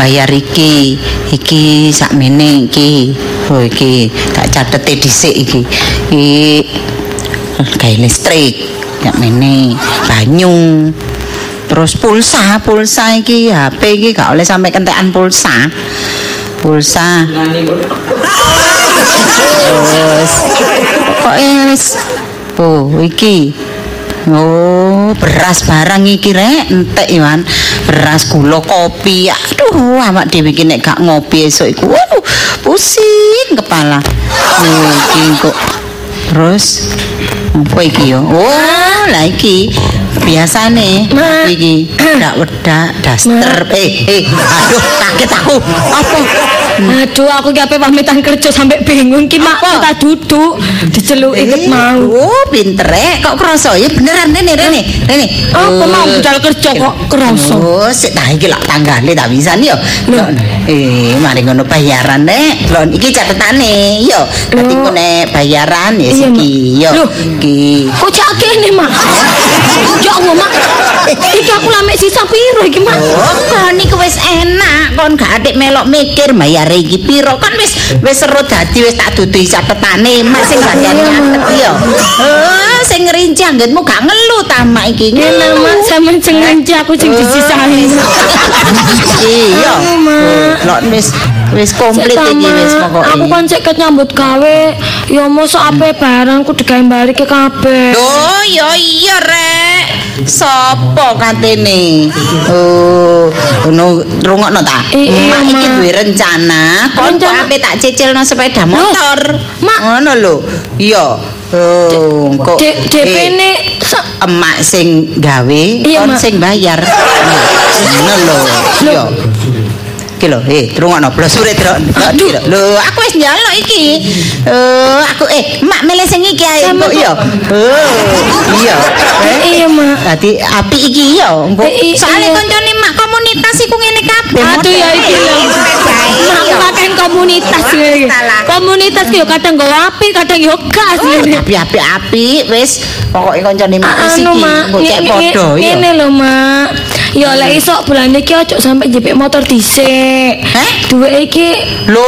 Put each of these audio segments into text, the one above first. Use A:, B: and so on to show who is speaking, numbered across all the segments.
A: bayar iki. Iki sakmene iki. Oh iki tak catete dhisik iki. Iki gawe listrik. Ya mene banyu. Terus pulsa, pulsa iki HP iki gak oleh sampai kentekan pulsa. Pulsa. Terus kok iki. Oh, beras barang iki rek, entek Iwan. Beras gula kopi. Aduh, awak dhewe iki nek gak ngopi esuk iku. Waduh, pusing kepala. Oh, iki kok terus apa iki yo? Oh, lah iki biasane iki dak wedak daster. Eh, eh, aduh kaget aku. Apa?
B: Aduh, aku ki ape pamitan kerja sampai bingung ki mak
A: Apa?
B: kita duduk diceluk ikut mau.
A: Oh, pinter rek. Kok kroso ya beneran rene rene. Rene.
B: Apa mau budal kerja kok kerasa?
A: Oh, sik nah iki lak tanggane tak pisan yo. Eh, mari ngono bayaran nek. Lho iki catetane yo. Dadi ku nek bayaran ya
B: Iya,
A: iki yo. Iki.
B: Kok cak kene mak? Allah mak. Iki aku lamek sisa piro iki mak?
A: Oh, kon iku wis enak, kon gak atik melok mikir bayar iki piro. Kon wis wis seru dadi wis tak duduhi catetane, mak sing bagian nyatet yo. Oh, sing ngerinci anggenmu gak ngelu ta mak iki.
B: Ngene mak sampean sengaja aku sing disisani.
A: Iya.
B: Anu, Mak.
A: Lok wis wis komplit iki wis pokoke.
B: Aku kan cek ket nyambut gawe, ya mosok ape barangku digawe balik ke kabeh.
A: Oh, ya iya rek. Sopo katene? Oh, ngono rungokno ta? Mak iki duwe rencana, kon ape tak cicilno sepeda motor.
B: Mak.
A: Ngono lho. Iya. Oh, kok
B: D- DP
A: eh, emak sing gawe, kon sing bayar. Ngono lho. Iya. Iki lho, eh, rungokno blosure. Iki lho. Aku wis njaluk iki. Eh, aku eh, mak milih sing iki ae kok. iya. Oh, iya. Eh,
B: Iya mak.
A: Dadi api iki ya, engko
B: Eh, i-
A: soalnya
B: iya.
A: koncone mak komunitas iku ngene kabeh.
B: Aduh ya iki lho. Mak pakai komunitas. Komunitas ki yo kadang nggo api, kadang yo gas.
A: Api api api wis pokoke koncone mak wis
B: Anu
A: iki engko cek padha
B: nge-
A: ya.
B: ngene lho mak. Ya lek iso bulan iki ojo sampe jepit motor dhisik.
A: Heh?
B: Duwe iki
A: Lho,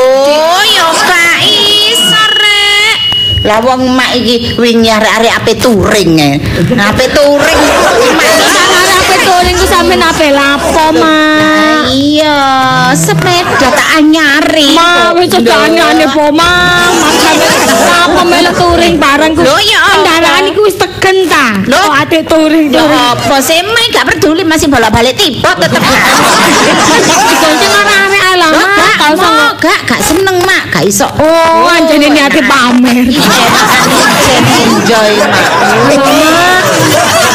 A: ya gak iso rek. Lah wong mak iki wingi arek-arek ape touring e. Ape touring. Mak
B: ape touring ku sampe nape lapo mak.
A: Iya, sepeda tak anyari.
B: Ma, wis cedane po ma. Apa melok touring bareng ku.
A: Lho, ya?
B: Kendaraan iku wis tegen ta.
A: Lho?
B: Ate touring
A: Ya
B: touring.
A: apa sih, Mai gak peduli masih bolak-balik tibot tetep.
B: Digonceng ae lah
A: Loh,
B: mak.
A: gak,
B: usah ngok.
A: gak, gak seneng mak, gak iso.
B: Oh, anjene niate pamer.
A: Enjoy mak.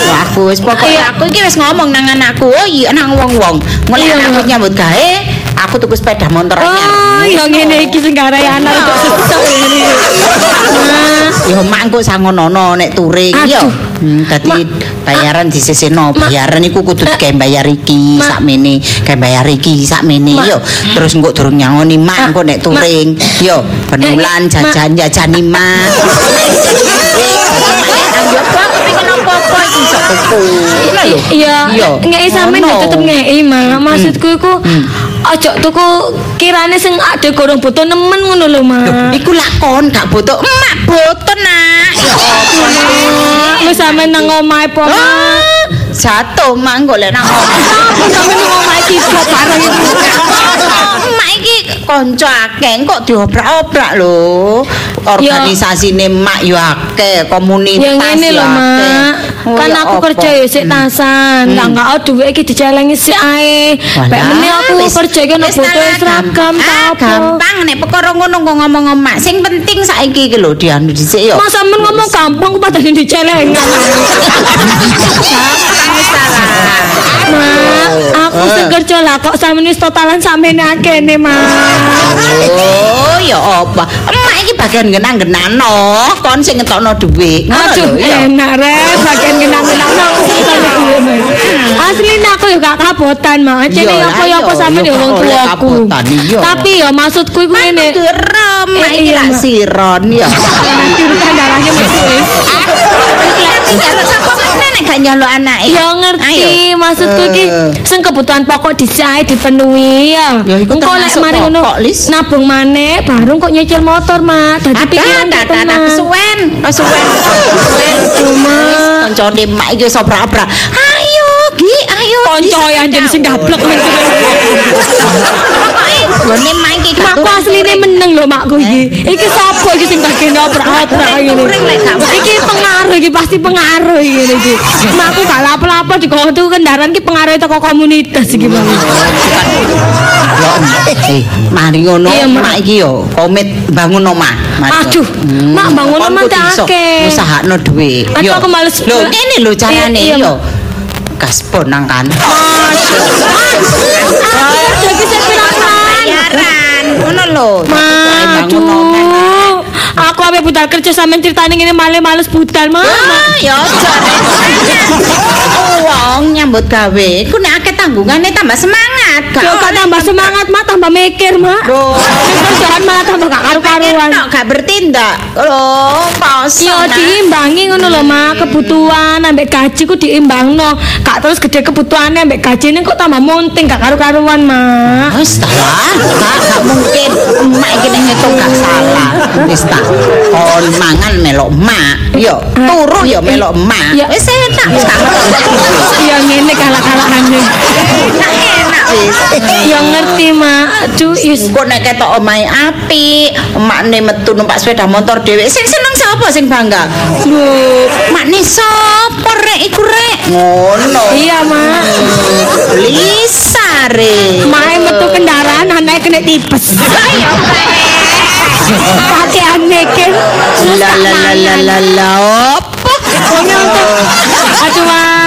A: Wah, aku wis pokoknya aku iki wis ngomong nang anakku, oh iya nang wong-wong. Mulai
B: Iya, Mak.
A: nyambut gawe, aku tuku sepeda motor.
B: Oh, ya ngene iki sing gawe anak untuk sesuk ngene.
A: Ya mak engko sangonono nek touring ya.
B: Aduh.
A: Hmm, dadi bayaran disisihno.
B: Ma-
A: Bayaran iku kudu digawe bayar iki sakmene, gawe bayar iki sakmene yo. Terus engko durung nyangoni mak engko nek touring. Yo,
B: Eh, Ma-
A: jajan-jajani mak. Anggap aku pengen apa-apa iki iso tuku. Lah lho.
B: Iya, sampean
A: Ngono.
B: ya tetep ngei, Mak. Maksudku iku aja tuku kirane sing ade gorong butuh nemen ngono lho, Mak.
A: iku lakon gak butuh emak butuh nak. Ya apa?
B: Wis sampean nang omahe po,
A: Jatuh mak golek nang omah.
B: Apa sampean nang omahe kita bareng iku?
A: Mak iki kanca akeh kok diobrak-obrak lho. Organisasine mak yo akeh, komunitas
B: Ya ngene
A: yo
B: lho,
A: akeh.
B: Mak.
A: Oh,
B: Kan aku kerja ya sik tasan. Lah enggak ada duwe iki dicelengi sik ae. Bek meneh aku
A: wis-
B: kerja iki ono
A: wis
B: butuh
A: lah,
B: seragam ta
A: Ah, gampang nek perkara ngono kok ngomong emak. Sing penting saiki iki lho dianu dhisik yo.
B: Mas sampean ngomong gampang ku padahal dicelengi. Mak, aku
A: Eh.
B: sing kerja lah kok sampeyan wis totalan sampeyan akene, Mak.
A: Oh, ya apa? Emak iki bagian genang-genano, kon sing ngetokno dhuwit.
B: Aduh, enak rek, bagian genang-genang aku sing duwe, Mak. Asline aku yo gak kabotan, Mak. Cene yo apa-apa sampeyan
A: iya,
B: yo wong tuaku. Tapi yo maksudku iku ngene.
A: Mak
B: Eh,
A: iki lak siron.
B: Nanti urusan darahnya masih
A: sapa gak nyaluk anake?
B: Ya ngerti, maksudku ki
A: Eh.
B: sing kebutuhan pokok disae dipenuhi ya. Engko lek mari ngono nabung maneh baru kok nyicil motor, Mak. Dadi pikiran
A: ada, ada, ada, kesuwen, kesuwen, kesuwen.
B: Cuma
A: Koncone mak iki iso obrak-obrak. Ayo, Gi, ayo.
B: konco
A: Gi,
B: yang jadi sing gablek
A: Gone mak iki
B: Makku asline meneng lho makku iki. Iki sapa iki sing bagene obrak-obrak ngene. Iki pengaruh iki pasti pengaruh iki ngene iki. Makku gak lapo-lapo di tuku kendaraan iki pengaruh teko komunitas iki Bang.
A: Eh, mari ngono,
B: Mak.
A: iki yo komit bangun omah.
B: Aduh, Mak, bangun omah
A: iso
B: akeh.
A: Usahakno dhuwit. Yo.
B: aku males
A: Lho, ngene lho carane yo. Gaspol nang kan. Bayaran. Ngono lho.
B: Aduh. Aku ape budal kerja sampean critane ngene male males budal, Mak.
A: Ah, ya jare. Wong nyambut gawe, ku nek akeh tanggungane tambah semangat.
B: Yo kok tambah semangat, Mak, tambah mikir, Mak.
A: Loh.
B: Ning kerjaan malah tambah gak karu-karuan.
A: Gak bertindak. Loh, kosong.
B: Yo
A: nah.
B: diimbangi ngono lho, Mak. Kebutuhan ambek gaji ku diimbangno. Gak terus gede kebutuhannya ambek gajine kok tambah munting gak karu-karuan, Mak.
A: Wis ta gak, mungkin emak iki nek ngitung gak salah. Wis ta. Kon mangan melok emak, yo turu yo melok emak.
B: Ya.
A: Wis enak wis ngerti.
B: Iya ngene kalah-kalahane.
A: Enak enak wis.
B: Yo ngerti, Mak. Aduh, is
A: Engko nek ketok omahe apik, emakne metu numpak sepeda motor dhewe. Sing seneng sapa sing bangga? Lho, makne sapa rek iku rek? Ngono.
B: Iya, Mak.
A: Lisa re.
B: Mae metu kendaraan anake kena tipes.
A: Ayo
B: mikir.
A: La la la la
B: aduh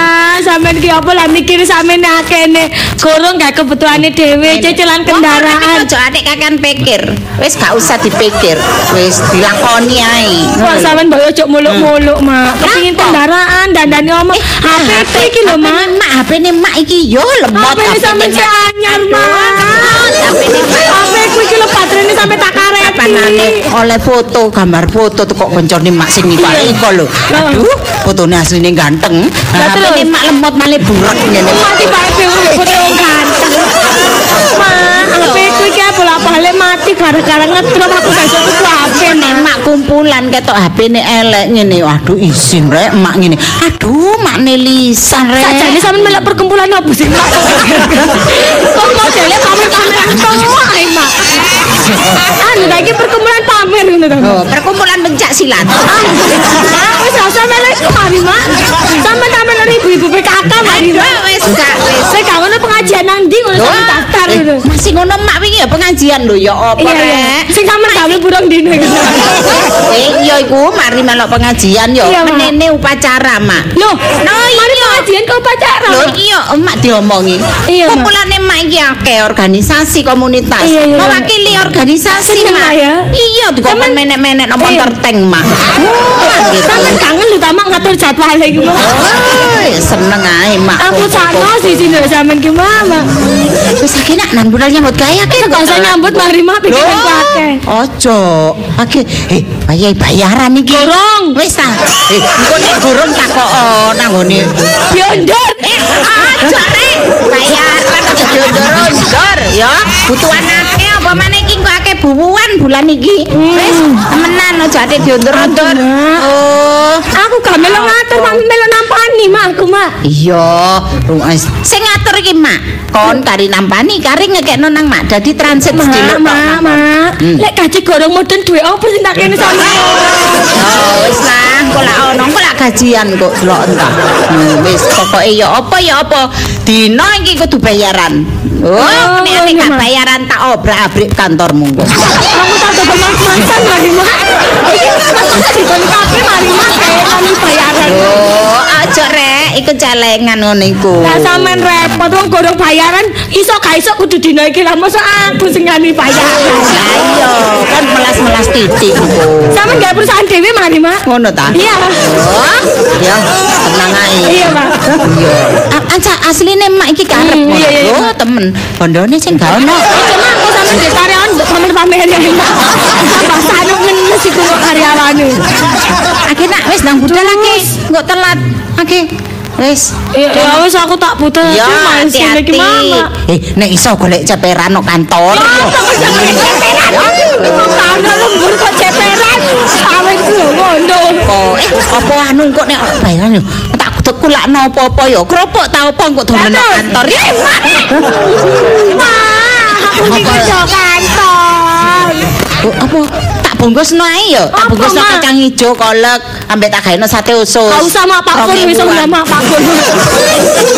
B: sampean ki apa lah mikir sampean akene gorong gak kebutuhane dhewe cicilan kendaraan.
A: Ojo adik kakan pikir. Wis gak usah dipikir. Wis dilakoni ae.
B: Kok sampean mbok ojo muluk-muluk, Mak. Kepengin kendaraan dandane omah. HP ku iki lho, Mak.
A: Mak, HP ne mak iki yo lemot.
B: HP sampean anyar, Mak.
A: HP mak.
B: HP ku iki lho baterainya sampe tak kareti.
A: panane oleh foto gambar foto tuh kok koncone mak sing niku
B: Iya.
A: iko lho aduh fotone asline ganteng
B: Lah,
A: nah
B: terus?
A: tapi mak lemot malah burak ngene
B: Mati bae foto wong HP bola-balik mati gara-gara ngetrum aku gak iso tuku HP,
A: nek
B: Mak.
A: kumpulan ketok HP ne elek ngene aduh izin rek mak ngene aduh mak ne lisan rek
B: Sajane sampean melok perkumpulan opo sih, Mak? Kok modele pamer-pameran tok ae, Mak. Anu iki perkumpulan pamer ngono ta.
A: oh, perkumpulan pencak silat
B: Ah, wis rasa melek mari, Mak. Sampeyan nang ibu-ibu PKK mari, Mak.
A: wis gak wis
B: Saya gak pengajian nang ndi ngono sampe daftar
A: Eh,
B: ngono.
A: masih ngono mak wingi ya pengajian lho ya apa
B: Iya, iya.
A: rek
B: Sing sampeyan gawe burung gitu.
A: Eh, iya iku mari melok pengajian yo.
B: Iya, Mak.
A: Menene upacara, Mak.
B: Loh,
A: No,
B: mari
A: iya.
B: pengajian ke upacara.
A: Lho iki yo emak diomongi.
B: Iya, Mak.
A: Kumpulane emak iki akeh organisasi komunitas.
B: Iya, iya.
A: Mewakili organisasi. Mak,
B: ya?
A: Iya, dikon
B: Sampean-
A: menek-menek nang
B: Iya.
A: motor tank, Mak. Wah, gitu.
B: Sampeyan kangen lho ta Mak ngatur jadwal iki, Mak.
A: Oh, seneng ae, Mak.
B: Aku sakno sih sini sampean gimana?
A: Wis iki nak nan budal nyambut gawe akeh
B: Gak usah nyambut mari Mak pikiran akeh.
A: Ojo. Oke. Eh, bayar bayaran iki.
B: Gorong.
A: Wis ta. Eh, engko nek gorong takok nang ngene.
B: Biondur.
A: Eh, aja rek. Bayaran aja diondor-ondor ya. Butuhan akeh apa maneh iki kok akeh buwuan bulan iki. Wis temenan aja ate
B: Mak.
A: Oh.
B: Aku gak melo ngatur, Mak melo nampani Mak aku Mak.
A: Iya. Sing ngatur iki, Mak. Kon kari nampani, kari ngekekno nang Mak. Dadi transit
B: Mak, Mak, Mak. Lek gaji gorong modern duwe opo sing tak kene sampean?
A: Oh, wis lah, kok lak ono, kok lak gajian kok delok entah. Hmm, wis pokoke ya apa ya apa. Dina iki kudu bayaran. Oh,
B: Oh,
A: nek nek gak bayaran tak obrak-abrik kantormu kok.
B: Kamu tak ada mas-masan mari Mak. Mari bayaran.
A: Oh, aja rek, iku celengan ngono iku.
B: Lah sampean repot wong gorong bayaran iso gak iso kudu dina iki lah mosok aku sing ngani bayaran.
A: Lah iya, kan melas-melas titik iku.
B: Sampean gak perusahaan dhewe mari Mak.
A: Ngono ta?
B: Iya.
A: Oh, ya, tenang ae.
B: Iya, Mak.
A: Iya. A- Aja asline mak iki karep.
B: Hmm, iya, iya,
A: Oh, temen. Bondone sing gak ono.
B: Cuma aku sampean di karyawan mbok pamer-pamer ya. Tambah sanu ngenes terus iku kok karyawane.
A: Aki nak wis nang budal lagi. Enggak telat. Aki. Wis.
B: Ya ya wis aku tak butuh
A: Ya, hati-hati.
B: mama.
A: Eh, nek iso golek ceperan no kantor.
B: Tangan lembur kok ceperan. Ngono.
A: Eh, apa anu kok nek bayaran yo. Tak teku lak apa-apa yo. Kropok ta apa kok dolen nang kantor. Ya,
B: aku iki kerja kantor.
A: Oh, apa tak bungkusno ae yo. Tak
B: Apa,
A: bungkusno
B: Mak?
A: kacang ijo kolek ambek tak gaeno sate usus.
B: Gak usah mak Pak Pur wis ora mak Pak Pur.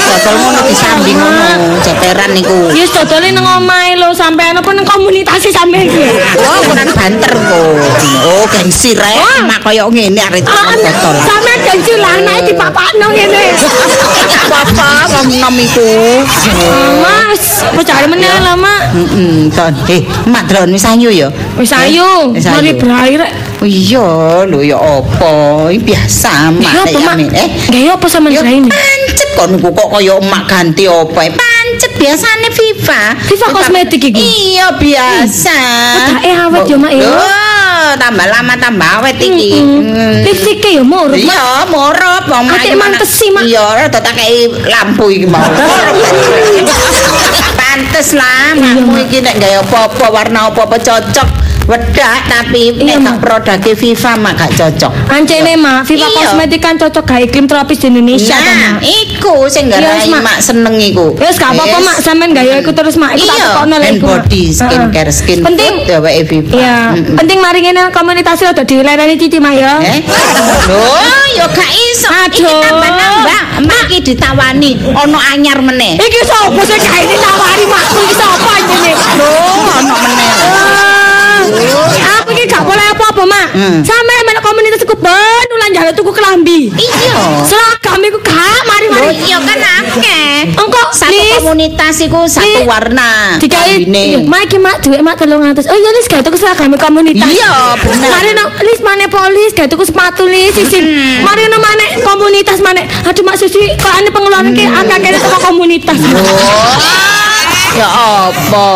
A: Dodol ngono disambing ngono, ceperan niku.
B: Ya dodole nang omahe lho sampean apa nang komunitas sampean iki.
A: Oh, kurang banter kok. Oh, gengsi rek. Mak koyo ngene arek
B: Ah,
A: dodol.
B: Sampean gengsi lah anake dipapakno ngene.
A: Apa wong nom iku?
B: Mas, percaya meneh lah mak.
A: Heeh, ton. Eh, mak dron wis ayu ya.
B: Wis ayo,
A: Wis
B: mari berair.
A: Oh iya, lho ya apa? Ini biasa mak.
B: Ya
A: nek
B: mak?
A: ame. Eh,
B: Gaya apa sampean
A: ya
B: berair?
A: pancet kok niku kok kaya emak ganti apa? eh? Pancet biasane Viva.
B: Viva kosmetik iki?
A: Iya, biasa.
B: Wedake awet ya, Mak, ya?
A: Tambah lama tambah awet iki. Hmm.
B: Lipstike ya murah. Mak.
A: Iya, morop wong mak
B: Atik
A: mana-
B: mantesi, Mak.
A: Iya, rada tak kei lampu iki mau. Pantes lah, makmu iki nek gawe apa-apa warna apa-apa cocok. Wedak tapi
B: Iya,
A: nek tak
B: Mak.
A: produke Viva mak gak cocok.
B: Ancene mak, Viva
A: Iya.
B: Kosmetik kan cocok gawe iklim tropis di Indonesia ta,
A: Nah,
B: mak.
A: iku sing
B: Iya,
A: garai
B: Mak.
A: mak seneng iku.
B: Wes gak apa-apa mak, sampean gawe iku terus mak. Iku tak tekokno lek iku, Mak.
A: body, skincare,
B: Heeh.
A: skin
B: Penting
A: ya wae Viva.
B: Iya, penting mari ngene komunitas rada dilereni Cici mak ya.
A: Eh? Loh, ya gak iso. Iki
B: Aduh.
A: tambah-nambah. Mak iki ditawani ono anyar meneh.
B: Iki sapa sing gawe ini nawari makku iki sapa anjene?
A: Loh, ono meneh.
B: Aku iki gak boleh apa-apa, Mak.
A: Hmm.
B: Sampe melok komunitas iku ben ulan njaluk tuku kelambi.
A: Iya.
B: Seragam iku gak mari-mari.
A: iya kan akeh.
B: Engko
A: Satu komunitas iku satu warna. Lambine.
B: Mak iki Mak duwe Mak 300. Oh iya Lis gawe tuku seragam komunitas.
A: Iya, bener.
B: Mari no Lis mane polis gawe tuku sepatu Lis isin. Mari no mane komunitas mane. Aduh Mak Susi kok ane pengeluaran ki akeh-akeh teko komunitas.
A: Ya apa?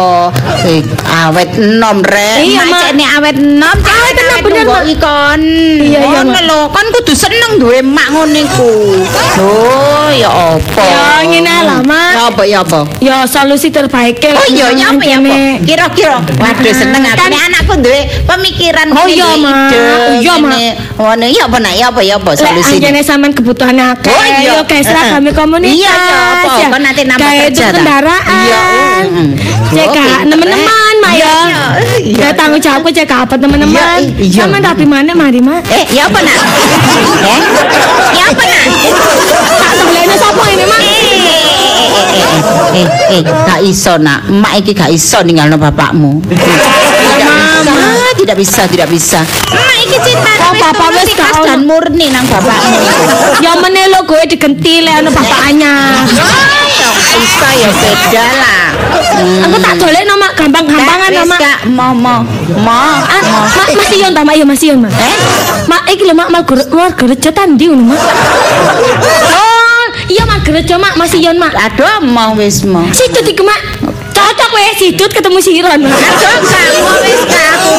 A: Awet enom rek.
B: Iya, Mak.
A: Awet enom.
B: Awet enom, bener, Mak.
A: ikon.
B: Iya, iya,
A: Ngono lho, kan kudu seneng duwe mak ngono iku. Loh, ya apa?
B: Ya, ngene lah, Mak.
A: Ya apa ya apa?
B: Ya solusi terbaik
A: Oh iya, ya apa ya? Kira-kira. Waduh seneng aku.
B: Kan-
A: Nek anakku duwe pemikiran
B: Oh,
A: ngene,
B: iya, Mak.
A: ide,
B: Iya, Mak.
A: ngene. Ngono ya apa nak? Ya apa ya apa solusine?
B: anjene sampean kebutuhan akeh.
A: Oh, iya.
B: Yo guys,
A: Heeh.
B: komunitas.
A: Iya, iya, apa?
B: ya.
A: Kok nanti nambah kerja,
B: kendaraan.
A: Iya, mm, mm.
B: Cek
A: Oh,
B: teman-teman,
A: eh.
B: Mak
A: Iya,
B: ya.
A: iya, iya.
B: Ya tanggung jawabku cek apa teman-teman.
A: Iya.
B: Sampean tapi mana mari, Mak?
A: Eh, ya apa nak? Eh? Ya apa nak?
B: Tak dolene sapa ini, Mak?
A: Eh, eh, eh, gak iso nak. Emak iki gak iso ninggalno bapakmu. Tidak bisa, tidak bisa, bisa. Emak iki cinta
B: Oh, bapak wis gak ono.
A: dan murni nang bapakmu.
B: Ya meneh lo gue digenti le ana bapaknya.
A: Ya gak iso ya beda lah. Hmm.
B: Aku tak dolekno, Mak, gampang-gampangan Mak.
A: Kak, mau mau mau.
B: Ah, Mak, masih yon ta, Mak? Ya masih yon, Mak.
A: Eh?
B: Mak, iki lho, Mak, mal mal gereja tandi ngono, Mak. Oh, iya Mak gereja, Mak, masih yon, Mak.
A: Aduh, mau wis mau.
B: Sidut iku, Mak. Cocok weh sidut ketemu siron. Mak.
A: Wis kamu.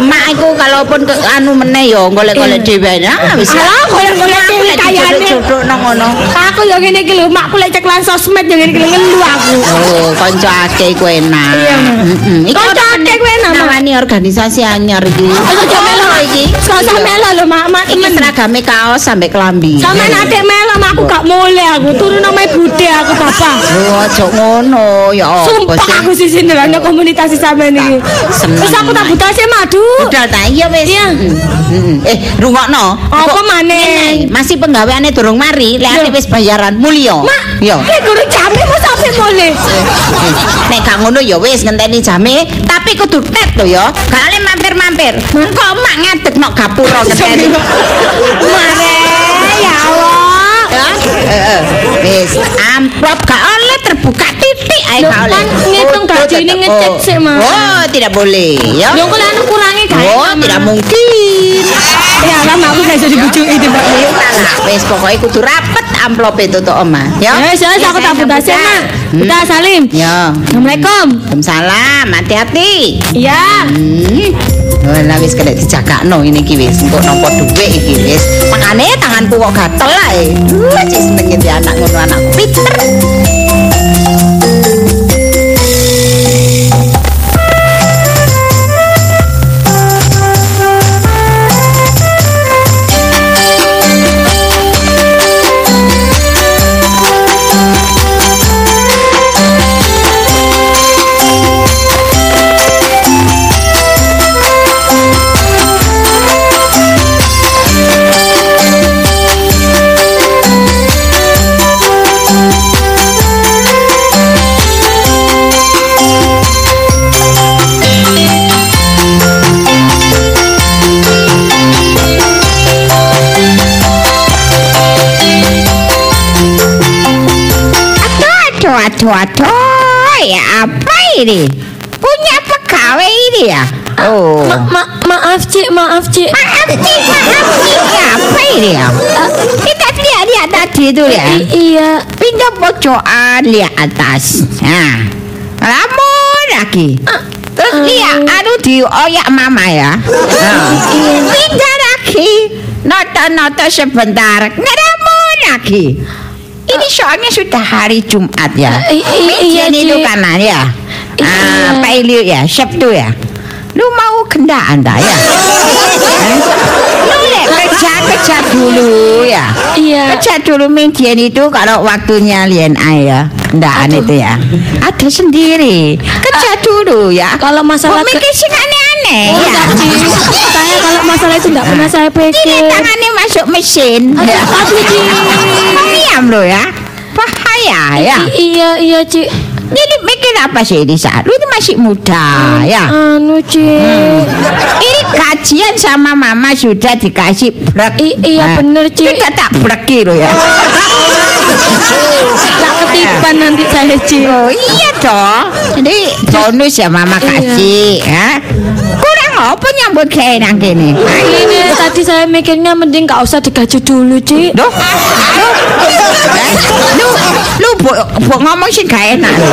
A: Mak iku kalaupun ke anu meneh ya golek-golek dhewe nah wis.
B: Alah, golek-golek dhewe kayane.
A: Jodoh nang ngono.
B: Aku yo ngene iki lho, Mak, lek cek lan sosmed yo ngene iki ngelu aku.
A: Oh, kanca akeh iku enak.
B: Iya.
A: Heeh.
B: Kanca akeh ku enak, Mak.
A: Nawani organisasi anyar iki.
B: Aja melo iki. Sekolah melo lho, Mak, Mak
A: Iki
B: temen.
A: seragame kaos sampai kelambi.
B: Sama adek melo, Mak, aku gak mulai aku turun nama bude aku, Papa.
A: Lho aja ngono ya apa
B: Sumpah aku sih sini lah komunitas iki.
A: seneng,
B: Terus aku tak butuh sih madu.
A: Udah ta iya wis.
B: Iya.
A: Mm, mm. Eh, rungokno.
B: Apa maneh?
A: ngene, Masih penggaweane durung mari, lek ane wis bayaran mulya.
B: Mak,
A: Yo.
B: Ini guru jame mau sampai mulai.
A: Nek gak ngono ya wis ngenteni jame, tapi kudu tet lho ya. Gak oleh mampir-mampir. Kok mak ngadeg nok gapura ngenteni.
B: Mare, ya Allah.
A: Ya, heeh. Wis, amplop gak oleh terbuka ae
B: Loh,
A: gak oleh.
B: kan ngitung
A: Foto
B: gaji ini ngecek
A: Oh.
B: sih, Mak.
A: Oh, tidak boleh ya.
B: Yo kalau anu kurangi gak
A: Oh, tidak mungkin.
B: Ya lah, aku gak bisa dibujuki itu, Mak.
A: Lah, wis pokoke kudu rapet amplop itu tuh Oma. Ya.
B: Ya, wis, wis, aku tak butuh sih, Mak. Butuh Salim.
A: Ya.
B: Assalamualaikum.
A: Waalaikumsalam. Hati-hati.
B: Iya.
C: Lah wis kena dijagakno ini iki wis engko nampa dhuwit iki wis. Makane tanganku kok gatel ae. Seneng iki anak ngono anak pinter. Thank you.
A: Aduh, aduh, aduh, ya apa ini? Punya pegawai ini ya? Oh.
B: Ma- ma- maaf cik, maaf cik.
A: Maaf nih, maaf nih, ya apa ini ya? Kita lihat-lihat tadi itu ya.
B: I- iya.
A: Pindah pojokan lihat atas. Nah, lamun lagi. Terus lihat, anu dioyak mama ya. Nah, Pindah lagi. Noto-noto sebentar. Ngeramun lagi. Ini soalnya sudah hari Jumat ya.
B: I- i- iya,
A: itu kanan ya.
B: Iya.
A: Ah, Pak Ilio ya, Sabtu ya. Lu mau kendaan dah ya? Eh? Lu lek kerja kerja dulu ya.
B: Iya.
A: Kerja dulu median itu kalau waktunya lian ya. Kendaan
B: Aduh.
A: itu ya. Ada sendiri. Kerja dulu ya.
B: Kalau masalah ke-
A: mikir aneh-aneh
B: Oh,
A: ya.
B: enggak, Cik. Saya kalau masalah itu enggak pernah saya
A: Ini
B: pikir.
A: tangannya masuk mesin.
B: Cik.
A: Diam lo ya. Bahaya ya.
B: Iya, iya, Cik.
A: Ini mikir apa sih Lisa? Lu ini masih muda ya.
B: Anu, Cik.
A: Ini kajian sama mama sudah dikasih brek.
B: I- iya, bener, Cik.
A: Kita tak breki lo ya.
B: Tak ketipan nanti saya, Cik.
A: Oh iya dong. Jadi bonus ya mama
B: Iya.
A: kasih ya. Apa nyambut kayak nang kene?
B: Ini tadi saya mikirnya mending gak usah digaji dulu, Cik.
A: Duh. Lu lu bu, ngomong sih gak enak ya.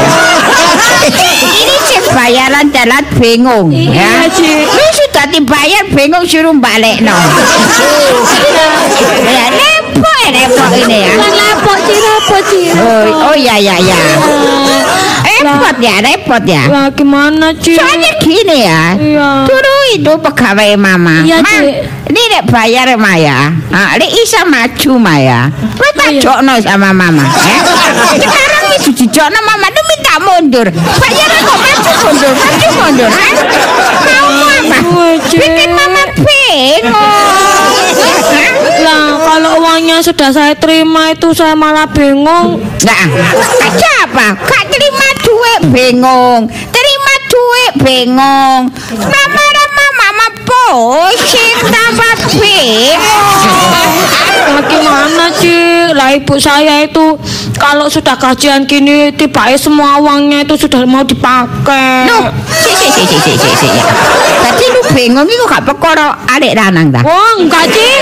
A: Ini sih bayaran telat bingung ya.
B: Cik.
A: Lu sudah dibayar bingung suruh balik no. Ya repot repot ini ya.
B: Cik, lapor, Cik.
A: Oh, oh ya ya ya. Repot ya repot ya.
B: Lah gimana, Cik?
A: Soalnya gini ya.
B: Iya.
A: Dulu itu pegawai mama.
B: Iya,
A: Ma. Ini nek bayar ma ya. Ah, nek isa maju ma ya. Tak
B: Iya.
A: jokno sama mama. Ya. Sekarang itu dijokno mama lu minta mundur. Bayar kok maju mundur, maju mundur. Ha? Mau apa?
B: Oh.
A: Bikin mama bingung.
B: Lah, kalau uangnya sudah saya terima itu saya malah bingung.
A: Nah, aja apa? Gak terima duit bingung. Terima duit bingung. Mama pusing tambah bingung.
B: Lah gimana, Cik? Lah ibu saya itu kalau sudah gajian gini tiba semua uangnya itu sudah mau dipakai.
A: Nuh, si si si si si si si. Tadi lu bingung itu gak perkara adik lanang dah.
B: Oh, enggak, Cik.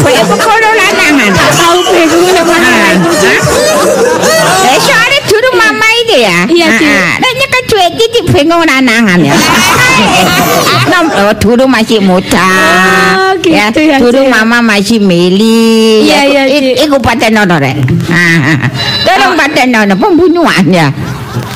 A: Kayak perkara lanangan.
B: Tahu bingung sama
A: Eh, soalnya dulu mama itu ya.
B: Iya, Cik.
A: Ah, ah. Lah nyekel duit titik bingung lanangan ya. Nom, oh, dulu masih muda.
B: Oh, gitu ya,
A: dulu
B: Cik.
A: mama masih mili.
B: Iya, iya, Cik.
A: Iku paten nono rek. Ah, ah. Tolong paten nono pembunuhan ya.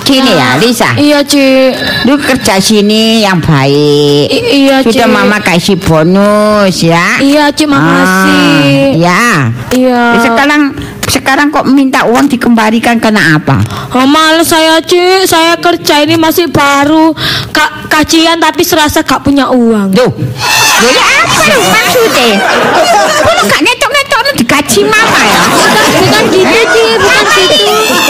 A: Gini ya, Lisa.
B: Iya, Cik.
A: Lu kerja sini yang baik.
B: I- iya,
A: Sudah
B: Cik.
A: mama kasih bonus ya.
B: Iya, Cik, makasih.
A: Ah, ya.
B: Iya.
A: Sekarang sekarang kok minta uang dikembalikan karena apa?
B: Oh, males saya, Cik. Saya kerja ini masih baru. Ka kajian tapi serasa gak punya uang.
A: Duh. Loh, ya apa lu maksudnya? Lu gak ngetok-ngetok lu digaji mama ya?
B: Bukan gitu, Cik. Bukan gitu.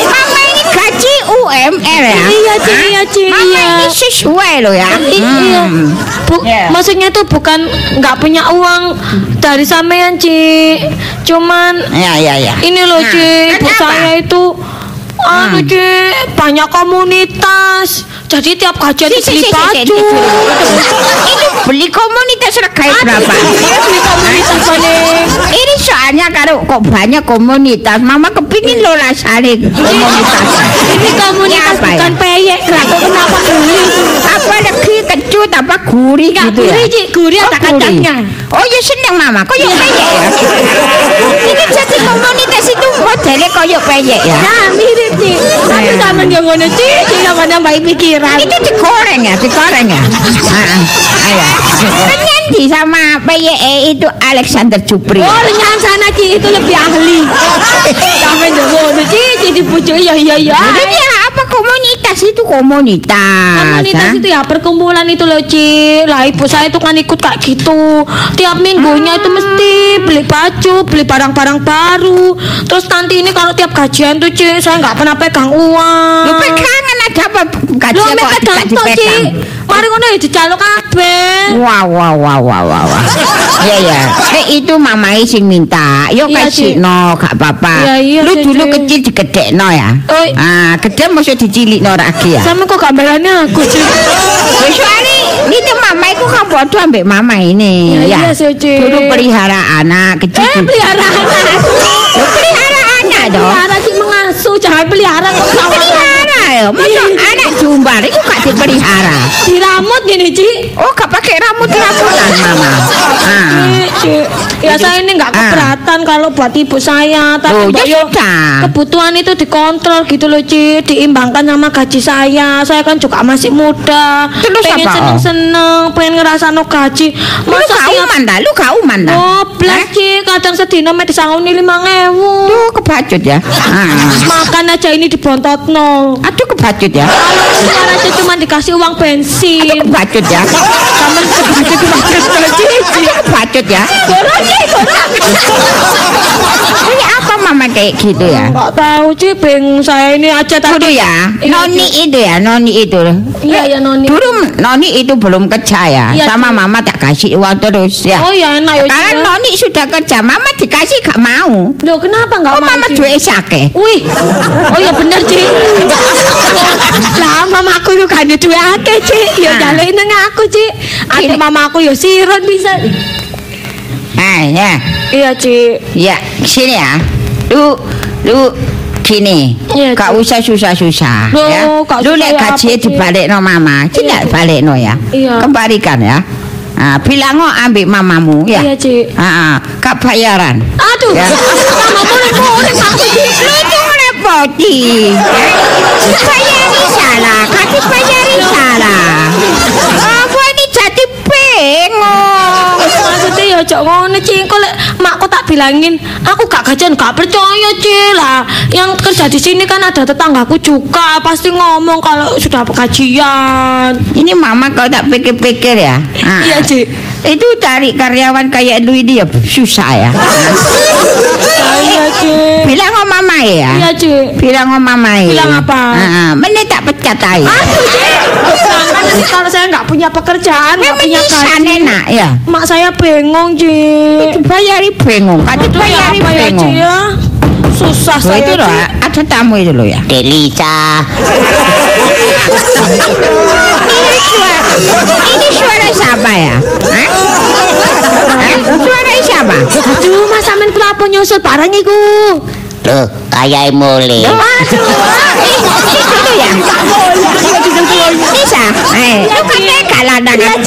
A: Mama ini gaji UMR ya?
B: Iya, Cik. Iya, Cik.
A: Mama
B: Iya.
A: ini sesuai lo ya?
B: I- Iya. Bu,
A: Iya.
B: maksudnya itu bukan nggak punya uang dari sampean, Cik. Cuman
A: Ya, ya, ya.
B: ini loh,
A: Nah.
B: Ibu
A: kenapa?
B: saya itu anu, Cik, banyak komunitas. Jadi tiap gajian
A: Si, si,
B: dibeli
A: si, si, si,
B: baju.
A: si. Ini beli komunitas rekai berapa?
B: Beli komunitas paling.
A: Soalnya kalau kok banyak komunitas, mama kepingin lo saling komunitas.
B: Ini komunitas
A: Apa
B: bukan peyek. Kenapa kenapa beli?
A: Kecut tambah gurih
B: Enggak
A: gitu ya.
B: gurih, Cik. Gurih ada
A: Oh, gurih.
B: kacangnya.
A: Oh ya seneng mama, koyok
B: Iya.
A: peyek ya. Ini jadi komunitas itu modelnya koyok peyek ya.
B: Nah, mirip, Cik. Tapi
A: Iya.
B: sampean yo ngono, Cik. Cik sampean nambahi pikiran.
A: Itu digoreng ya, digoreng ya. Heeh. Ayo. Penyanyi sama peyek itu Alexander Jupri.
B: Oh, lenyan sana Ci itu lebih ahli. Sampai ngono Ci, ya iya iya.
A: Jadi ya apa komunitas itu komunitas.
B: Komunitas
A: ha?
B: itu ya perkumpulan itu loh Ci Lah ibu saya itu kan ikut kayak gitu Tiap minggunya itu mesti beli baju Beli barang-barang baru Terus nanti ini kalau tiap gajian tuh Ci Saya nggak pernah pegang uang
A: Lu pegangan
B: Lo
A: gajinya
B: mek
A: kok
B: Ci
A: dipegang?
B: Mari ngono ya dijaluk kabeh
A: Wah wah wah wah wah wah. Ya ya. Eh itu mamai sing minta. Yo
B: Iya,
A: kasih
B: Cik.
A: no gak apa-apa.
B: Iya, iya,
A: Lu dulu kecil digedekno ya. Ah, gede mesti dicilikno lagi ya.
B: Sama kok gambarannya aku Ci
A: Wis itu mama iku kan bodoh ambek mama ini
B: Iya,
A: ya.
B: iya.
A: Dulu pelihara anak kecil.
B: Eh pelihara anak
A: pelihara anak dong.
B: Pelihara Ci mengasuh Jangan pelihara kok
A: Pelihara ya. Masa anak jumbar itu gak dipelihara.
B: Diramut gini Ci
A: Oh, gak pakai rambut-rambutan mama. Ah.
B: Cik, Cik. Ya saya ini nggak
A: Ah.
B: keberatan kalau buat ibu saya, tapi Mbak
A: ya
B: Yo,
A: sudah.
B: kebutuhan itu dikontrol gitu loh, Ci, diimbangkan sama gaji saya. Saya kan juga masih muda,
A: Terus
B: pengen
A: oh?
B: seneng-seneng, pengen ngerasa no gaji.
A: Lu
B: Masa
A: gak
B: tiap
A: uman dah, lu gak uman dah.
B: Goblas, Ci, kadang sedina mek disangoni lima ngewu.
A: Aduh, kebacut ya. Ah.
B: Makan aja ini dibontot no.
A: Aduh, kebacut ya.
B: Kalau keluar aja cuma dikasih uang bensin.
A: Aduh, kebacut ya.
B: Sama kebacut kebacut Ci, Ci.
A: Aduh, kebacut ya.
B: Gorong, Ci, gorong.
A: Ini apa mama kayak gitu ya?
B: Nggak tahu Ci, bingung saya ini aja
A: Dulu
B: tadi.
A: ya,
B: Iya,
A: noni itu ya, noni itu.
B: Iya ya Noni.
A: Dulu noni itu belum kerja ya,
B: Iya,
A: sama mama tak kasih uang terus ya.
B: Oh ya enak ya. Ya.
A: noni sudah kerja, mama dikasih gak mau.
B: Loh kenapa nggak
A: Oh
B: mau?
A: mama duit sake.
B: Wih, oh ya bener Ci. lah mama aku tuh kan duwe akeh Ci. Ya
A: Ah.
B: jale nang aku Ci. Ada
A: Ini-
B: mama aku ya sirot bisa.
A: Ah ya,
B: Iya Ci.
A: ya sini ya. Lu, lu gini,
B: Iya,
A: gak
B: Ci.
A: usah susah-susah ya.
B: gak
A: Lu
B: ya
A: gaji dibalik no mama, tidak
B: Iya, Ci.
A: balik no ya.
B: Iya.
A: Kembalikan ya. Ah, bilang oh ambil mamamu ya.
B: Iya Ci.
A: Ah, ah, gak bayaran.
B: Aduh,
A: Ya.
B: mama boleh boleh aku
A: Repoti. Bayari salah, kasih bayari salah.
B: Ya cok ngono Ci, kok makku tak bilangin, aku gak gajian gak percaya Ci lah. Yang kerja di sini kan ada tetanggaku juga, pasti ngomong kalau sudah gajian.
A: Ini mama kalau tak pikir-pikir ya. Ah,
B: Iya, Ci.
A: Itu cari karyawan kayak lu ini ya susah ya.
B: Iya Ci.
A: Bilang sama mama ya.
B: Iya Ci.
A: Bilang sama mama ya.
B: Bilang apa?
A: Ah, ah, tak
B: Aduh. Sedangkan nanti kalau saya nggak punya pekerjaan, nggak punya gaji,
A: enak ya.
B: mak saya bingung Ci.
A: Bayari bingung. Kata
B: Itu ya
A: bayari
B: ya Ci
A: bingung.
B: ya? Susah saya
A: itu loh, ada tamu itu loh ya.
C: Delisa.
A: Ini suara, ini suara siapa ya? Hah? Hah? Suara siapa?
B: Aduh, mas sampean kenapa nyusul barang iku?
C: Loh, kayak mulai.
B: Aduh.
A: Itu ya? Bisa? Eh, lu kan tega landangan.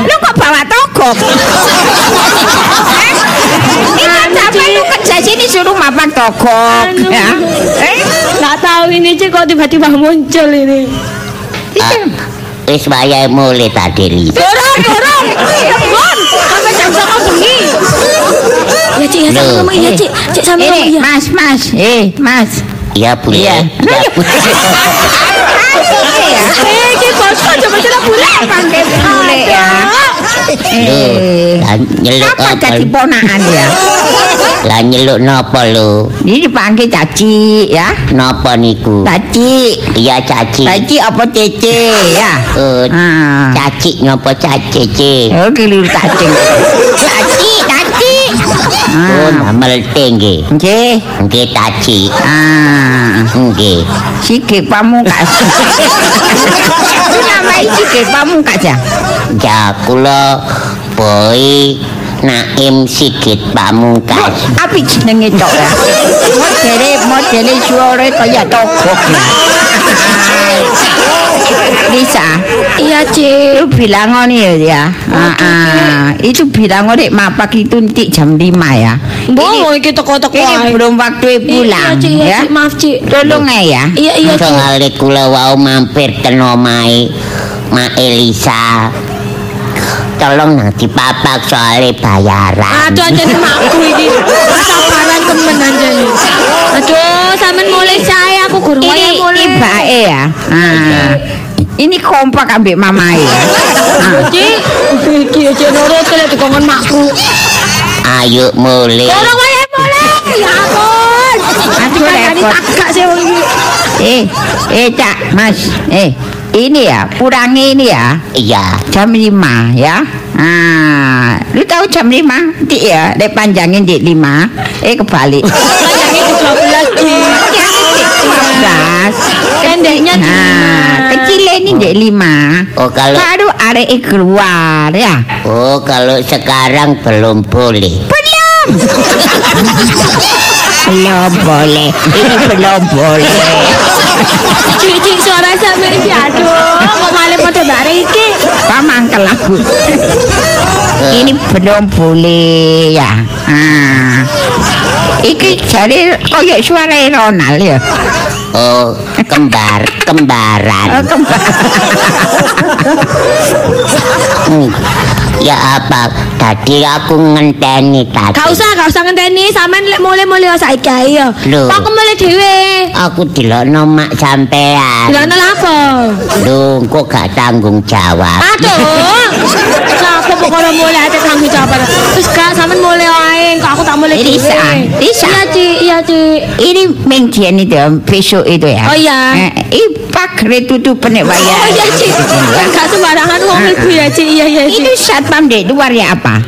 A: Lu kok bawa togok? Eh, Ini sampai lu kerja sini suruh mapan togok.
B: Aduh.
A: Ya? Eh,
B: Nggak tahu ini Ci kok tiba-tiba muncul ini.
A: itu.
C: Wis wayahe mulai ta Delisa.
B: Dorong, dorong. Bon, sampai jam sama bengi. Ya Ci, ya sama
C: Loh.
B: ngomong iya Ci. Cik sama ngomong
A: Ini,
B: iya.
A: mas, mas. Eh, mas.
C: Iya, Bule.
A: Iya.
C: Iya, Bule.
A: Ini ya.
B: Eh, coba coba bule.
A: Pakai bule ya. Eh,
C: lah nyeluk
A: apa
C: apa?
A: jadi ponakan ya?
C: Lah nyeluk napa lho?
A: Ini dipanggil caci ya.
C: Napa niku?
A: Caci.
C: Iya, caci.
A: Caci apa cece ya?
C: Eh,
A: Ah.
C: caci napa caci? Ci?
A: Oh, keliru cacing. Caci, caci. Ah.
C: namel tinggi.
A: Nggih.
C: Nggih, caci.
A: Ah.
C: Nggih.
A: Sikit pamungkas. Itu namanya sikit pamungkas ya?
C: Ya kula boy
D: Naim Sigit Pamungkas.
A: Api jenenge tok ya. Modele modele suara kaya togok ya. Lisa,
B: Iya, Cik.
A: itu bilangan ya ya. Ah, ah. Itu bilangan dek mapak itu nanti jam 5 ya.
B: Mbok iki teko-teko
A: Ini
B: ae.
A: belum waktu
B: Iya,
A: pulang
B: Cik, iya,
A: ya.
B: Cik. Maaf, Cik.
A: Tolong ya.
B: Iya, iya, Cik.
D: Soale kula wau mampir ten omahe Ma Elisa. Tolong nang dipapak soale bayaran.
B: Aduh anjane makku iki. Sabaran temen anjane. Aduh, sampean mulai saya aku guru
A: Ini
B: mulai.
A: ini bae ya. Ah. Ini kompak ambek mamae ya.
B: Cik, iki aja nurut lek dikongkon makku.
D: Ayo mulai.
B: Orang wae mulai. Ya ampun.
A: Aduh,
B: Tadi
A: repot.
B: tagak sih wong iki.
A: Eh, eh Cak, Mas. Eh, ini ya, kurangi ini ya.
D: Iya.
A: Jam 5 ya. Ah, lu tahu jam 5? Dik ya, dek panjangin dik 5. Eh kebalik.
B: Panjangnya di 12 Cik.
A: Panjangin dik 12.
B: Pendeknya di
A: Nah, kecil ini dik 5.
D: Oh kalau
A: Baru arek keluar ya.
D: Oh kalau sekarang belum boleh.
A: Belum. belum boleh. Ini belum boleh.
B: Cik, cik, suara sampe iki aduh. Kok malah pada bare iki.
A: Pamangkel aku. Ini belum boleh ya. Ah. Iki jari koyo suara Ronald ya.
D: Oh kembar
A: Oh,
D: kembaran.
A: kembali.
D: Hmm. Ya apa? Tadi aku ngenteni tadi.
B: Gak usah, gak usah ngenteni. Sampean lek mulai-mulai saiki ae ya.
D: Lho.
B: Kok aku mulai dhewe.
D: Aku dilokno mak sampean.
B: Nang apa?
D: Lho, kok gak tanggung jawab.
B: Aduh. Kenapa pokoknya mulai ada tanggung jawab. Terus gak sampean mulai ae. Kok aku tak mulai dhewe.
A: Lisa, Lisa.
B: Iya, Cik. Iya, Cik.
A: Ini mengjian itu besok itu ya.
B: Oh, iya.
A: Eh, ipak retutu penek bayar.
B: Oh iya, Cik. Gak sembarangan wong ibu ya, Cik. Iya, iya, Cik.
A: Ini satpam di luar ya apa?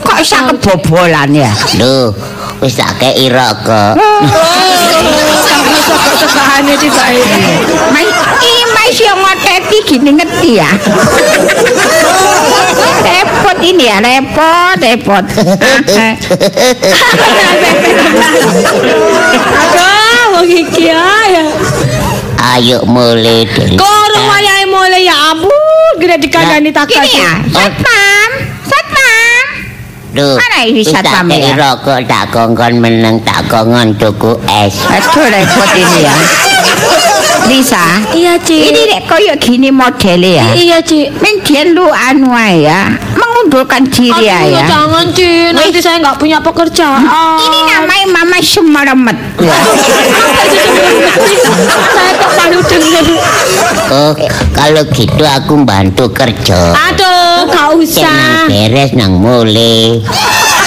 A: Kok sak kebobolan ya?
D: Lho, wis tak kei rokok.
B: Sampai sekahane tiba
A: Mas, ini mas yang ngoteti gini ngerti ya? repot ini ya, repot, repot.
B: Aduh, wong iki ya.
D: Ayo mulai deh.
B: Korong wayahe mulai ya ampun, gede dikandani tak
A: Gini ya, satpam. Ini
D: wis tak
A: satpam ya?
D: rokok tak kongkon meneng tak kongkon tuku es.
A: Aduh, repot ini ya. Lisa,
B: Iya, Cik.
A: ini dek koyo gini modelnya ya.
B: Iya, Cik.
A: Mungkin lu anu ya, mengundurkan diri
B: Aduh,
A: ya.
B: jangan, Cik. Nanti saya nggak punya pekerjaan.
A: Ini namanya mama
B: itu sebenarnya? Saya kok baru denger.
D: Oh, kalau gitu aku bantu kerja.
B: Aduh, gak usah.
D: nang beres nang mulai.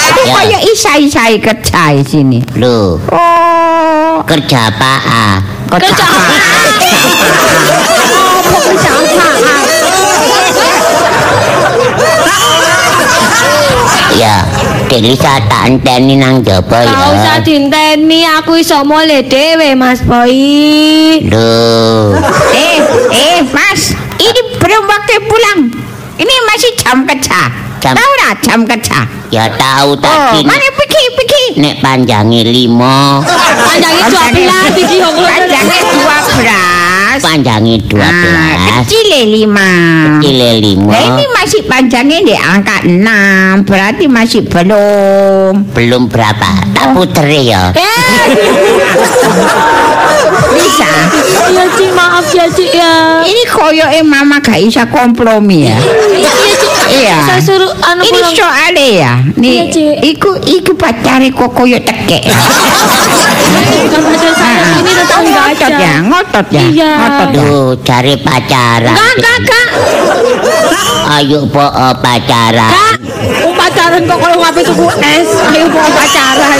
A: Aku
D: Ya.
A: kayak isai-isai kerja di sini.
D: Lho,
A: Oh,
D: kerja apa?
B: Kerja apa? Oh, kerja apa?
D: Ya, Delisa tak enteni nang jaba
B: Gak usah
D: ya.
B: dinteni, aku iso mulai dewe, Mas Boy.
D: Lho,
A: eh, eh, Mas, ini belum waktu pulang. Ini masih jam kerja.
D: Jam-
A: Tahu dah jam kerja.
D: ya tahu
A: Oh,
D: tadi
A: mana pergi, pergi.
D: nek panjangi limo,
B: Panjangnya 12 iki yo
A: Panjangnya dua belas.
D: panjangi dua
A: Ah,
D: belas,
A: kecil lima.
D: kile limo,
A: Nah, ini masih panjangnya di angka 6 Berarti masih belum
D: belum berapa. Tak putere ya.
B: Eh,
A: Bisa
B: iya Cik, maaf ya Cik ya.
A: Ini koyo mama gak bisa kompromi ya
B: Iya. Saya suruh anu
A: Ini
B: pulang.
A: soalnya ya Nih,
B: Iya, Cik.
A: iku, iku pacare kok koyo tekek
B: Bukan pacar saya, ini tetangga aja.
A: Ngotot ya, ngotot ya
B: Iya.
A: Ngotot ya
D: Duh, cari pacaran.
B: Kak, kak.
D: Ayo po oh, pacaran.
B: Kak, pacaran kok kalau ngapain tuku es. Ayo mau pacaran.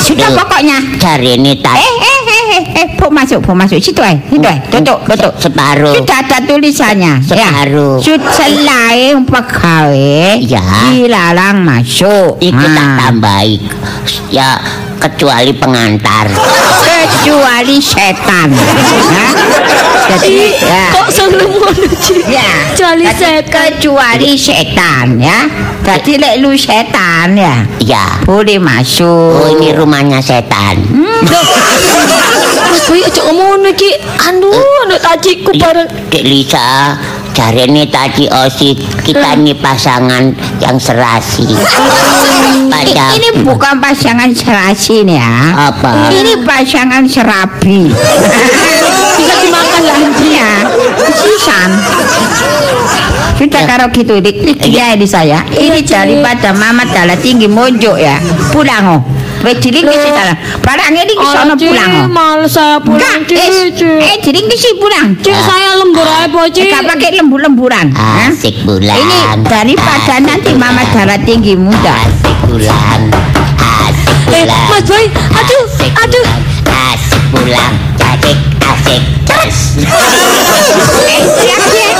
A: Sudah pokoknya
D: Cari ini tak
A: Eh, eh, eh, eh, eh, Bu masuk, Bu masuk Situ eh, situ eh, tutup, tutup
D: separuh.
A: Sudah ada tulisannya
D: Separuh.
A: ya. Selain pegawai
D: Ya.
A: dilarang masuk.
D: Iku tak
A: Ah.
D: tambahi. Ya kecuali pengantar.
A: kecuali setan. Hah? Jadi ya.
B: Kok Cik?
A: Ya,
B: Kecuali setan.
A: kecuali setan ya. Jadi lek lu setan ya,
D: Ya.
A: boleh masuk.
D: Oh ini rumahnya setan.
B: Mas Boy aja ngomong iki. Anu, anak tajiku bareng.
D: Dek Lisa, jarene tadi Osi kita ini pasangan yang serasi. Pada
A: ini bukan pasangan serasi nih ya.
D: apa?
A: Ini pasangan serabi.
B: Bisa dimakan lah.
A: Iya, sisan. Sudah karo gitu dik ya di saya. Ini daripada mama dalah tinggi mojo ya. Pulang oh. Wes jiling ke sini dalah. Barang ini ke sono pulang oh.
B: Males saya pulang,
A: Enggak, eh,
B: Cik. Cik.
A: eh jiling ke sini pulang.
B: Cik, saya lembur aja, Po, Cik.
A: Enggak pakai lembu-lemburan.
D: Asik bulan.
A: Ini daripada
D: Asik
A: nanti
D: bulan.
A: mama darah tinggi muda.
D: Asik bulan. Asik
B: Eh,
D: bulan.
B: Mas Boy, aduh,
D: Asik
B: aduh.
D: bulan. Asik bulan. Asik, asik.
A: Eh.
B: Cik, Cik.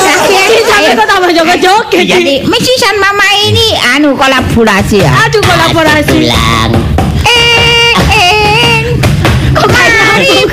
A: Jadi mesisan mama ini anu kolaborasi ya.
B: Aduh,
D: Asik
B: kolaborasi.
D: bulan.
A: Mari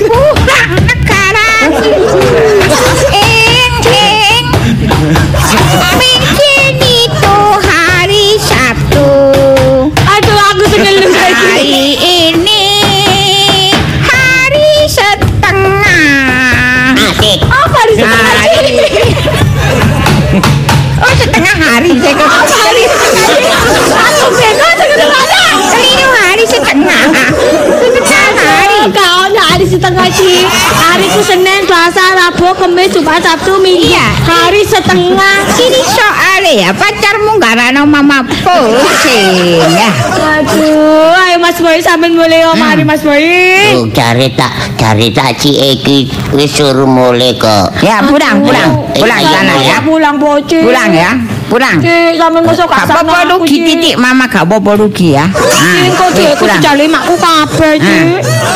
B: Hariku Senin, Selasa, Rabu, Kamis, Jumat, Sabtu, Minggu.
A: Iya.
B: Hari setengah.
A: Ini soalnya ya pacarmu gak ada mama pusing ya
B: Aduh, ayo Mas Boy sampean mulai om hari Mas Boy.
D: Tuh cari tak cari tak si Eki wis suruh mulai kok.
A: Ya pulang pulang Pulang sana ya
B: Pulang Boci.
A: Pulang ya Pulang
B: Cik, sampean masuk
A: Gak
B: kasar.
A: apa-apa rugi titik mama gak apa-apa rugi ya
B: kok
A: wis,
B: dia aku
A: pulang.
B: dijali makku kabeh, Cik.